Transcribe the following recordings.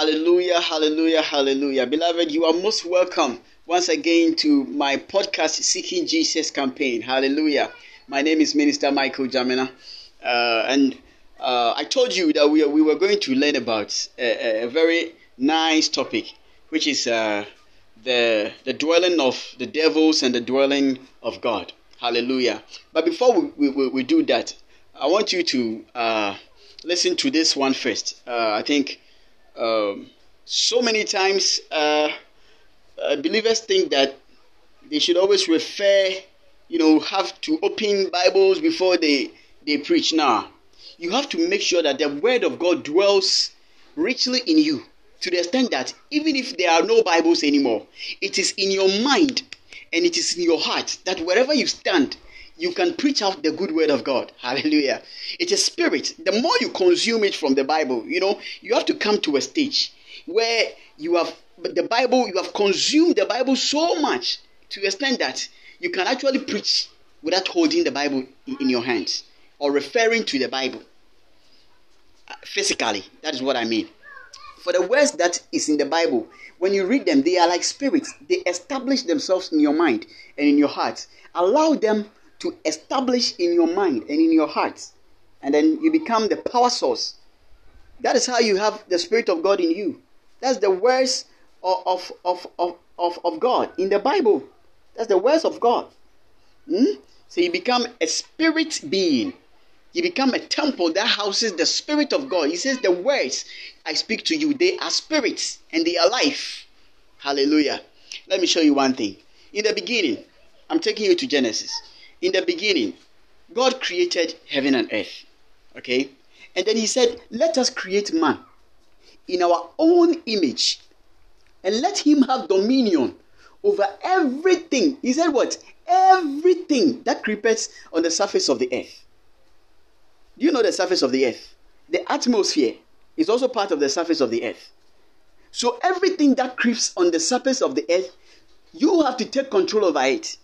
Hallelujah, hallelujah, hallelujah. Beloved, you are most welcome once again to my podcast, Seeking Jesus campaign. Hallelujah. My name is Minister Michael Jamina. Uh, and uh, I told you that we, we were going to learn about a, a very nice topic, which is uh, the, the dwelling of the devils and the dwelling of God. Hallelujah. But before we, we, we do that, I want you to uh, listen to this one first. Uh, I think um, so many times uh, uh, believers think that they should always refer, you know, have to open Bibles before they, they preach. Now, you have to make sure that the Word of God dwells richly in you to the extent that even if there are no Bibles anymore, it is in your mind and it is in your heart that wherever you stand, you can preach out the good word of God. Hallelujah. It is spirit. The more you consume it from the Bible, you know, you have to come to a stage where you have the Bible, you have consumed the Bible so much to the extent that you can actually preach without holding the Bible in your hands or referring to the Bible uh, physically. That is what I mean. For the words that is in the Bible, when you read them, they are like spirits. They establish themselves in your mind and in your heart. Allow them to establish in your mind and in your heart. And then you become the power source. That is how you have the Spirit of God in you. That's the words of, of, of, of, of, God in the Bible. That's the words of God. Hmm? So you become a spirit being. You become a temple that houses the Spirit of God. He says, The words I speak to you, they are spirits and they are life. Hallelujah. Let me show you one thing. In the beginning, I'm taking you to Genesis. In the beginning, God created heaven and earth. Okay? And then He said, Let us create man in our own image and let him have dominion over everything. He said, What? Everything that creepeth on the surface of the earth. Do you know the surface of the earth? The atmosphere is also part of the surface of the earth. So everything that creeps on the surface of the earth, you have to take control over it.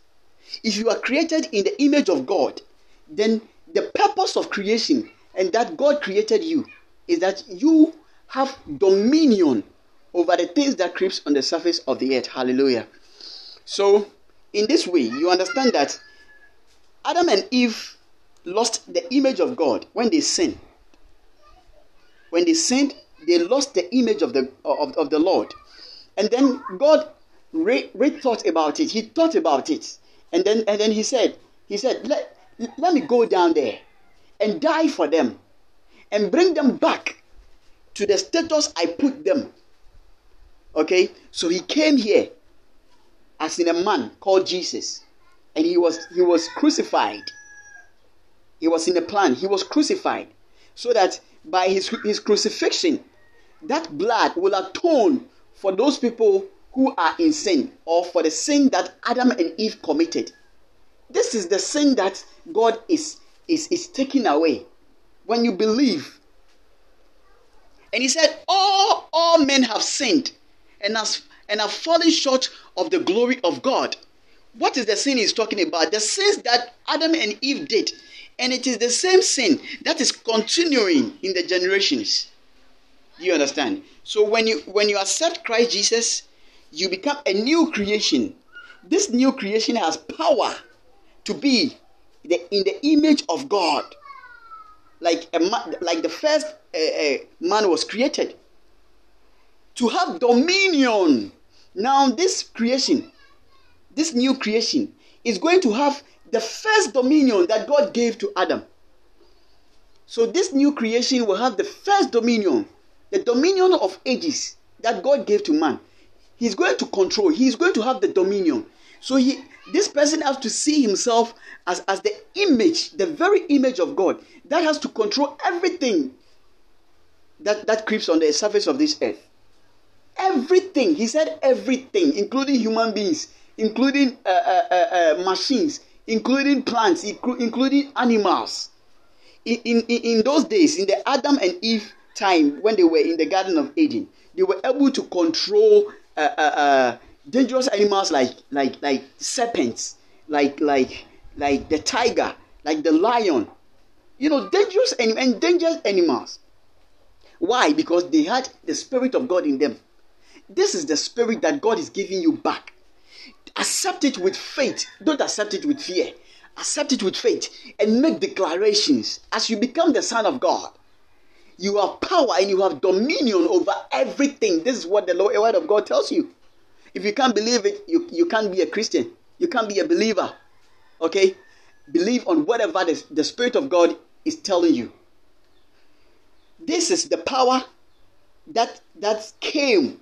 If you are created in the image of God, then the purpose of creation and that God created you is that you have dominion over the things that creeps on the surface of the earth. Hallelujah. So, in this way, you understand that Adam and Eve lost the image of God when they sinned. When they sinned, they lost the image of the of, of the Lord. And then God re, re thought about it. He thought about it. And then and then he said, he said, let, let me go down there and die for them and bring them back to the status I put them. Okay? So he came here as in a man called Jesus. And he was he was crucified. He was in a plan. He was crucified. So that by his, his crucifixion, that blood will atone for those people who are in sin or for the sin that Adam and Eve committed. This is the sin that God is, is, is taking away when you believe. And he said, All, all men have sinned and, has, and have fallen short of the glory of God. What is the sin he's talking about? The sins that Adam and Eve did. And it is the same sin that is continuing in the generations. Do you understand? So when you when you accept Christ Jesus, you become a new creation. This new creation has power to be the, in the image of God, like a like the first uh, uh, man was created. To have dominion. Now this creation, this new creation, is going to have the first dominion that God gave to Adam. So this new creation will have the first dominion, the dominion of ages that God gave to man. He's going to control. He's going to have the dominion. So he this person has to see himself as, as the image, the very image of God that has to control everything that, that creeps on the surface of this earth. Everything. He said everything, including human beings, including uh, uh, uh, uh machines, including plants, including animals. In, in, in those days, in the Adam and Eve time, when they were in the Garden of Eden, they were able to control uh, uh, uh, dangerous animals like like like serpents, like like like the tiger, like the lion. You know, dangerous and endangered animals. Why? Because they had the Spirit of God in them. This is the Spirit that God is giving you back. Accept it with faith. Don't accept it with fear. Accept it with faith and make declarations. As you become the Son of God, you have power and you have dominion over everything. This is what the Word of God tells you. If you can't believe it, you, you can't be a Christian. You can't be a believer. Okay? Believe on whatever the, the Spirit of God is telling you. This is the power that that came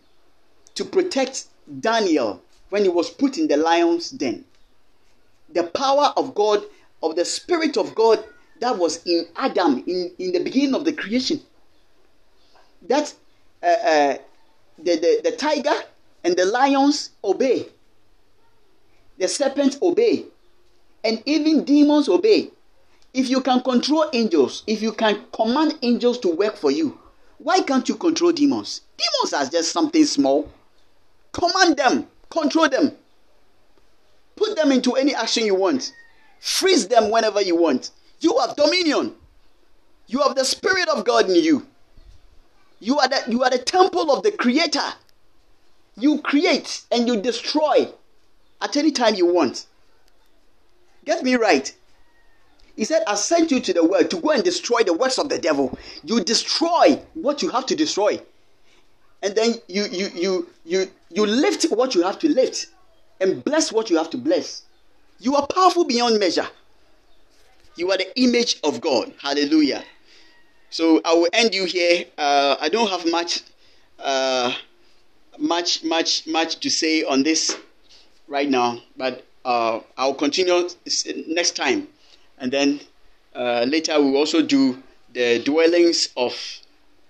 to protect Daniel when he was put in the lion's den. The power of God, of the Spirit of God that was in Adam in, in the beginning of the creation. That uh, uh, the, the, the tiger and the lions obey, the serpents obey, and even demons obey. If you can control angels, if you can command angels to work for you, why can't you control demons? Demons are just something small. Command them, control them, put them into any action you want, freeze them whenever you want. You have dominion. You have the Spirit of God in you. You are the, you are the temple of the Creator. You create and you destroy at any time you want. Get me right. He said, I sent you to the world to go and destroy the works of the devil. You destroy what you have to destroy. And then you you you you you lift what you have to lift and bless what you have to bless. You are powerful beyond measure. You are the image of God. Hallelujah. So I will end you here. Uh, I don't have much, uh, much, much, much to say on this right now, but uh, I'll continue next time, and then uh, later we'll also do the dwellings of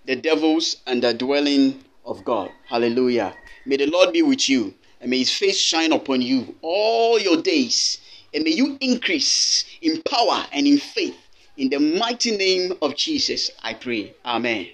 the devils and the dwelling of God. Hallelujah. May the Lord be with you, and may His face shine upon you all your days, and may you increase in power and in faith. In the mighty name of Jesus, I pray. Amen.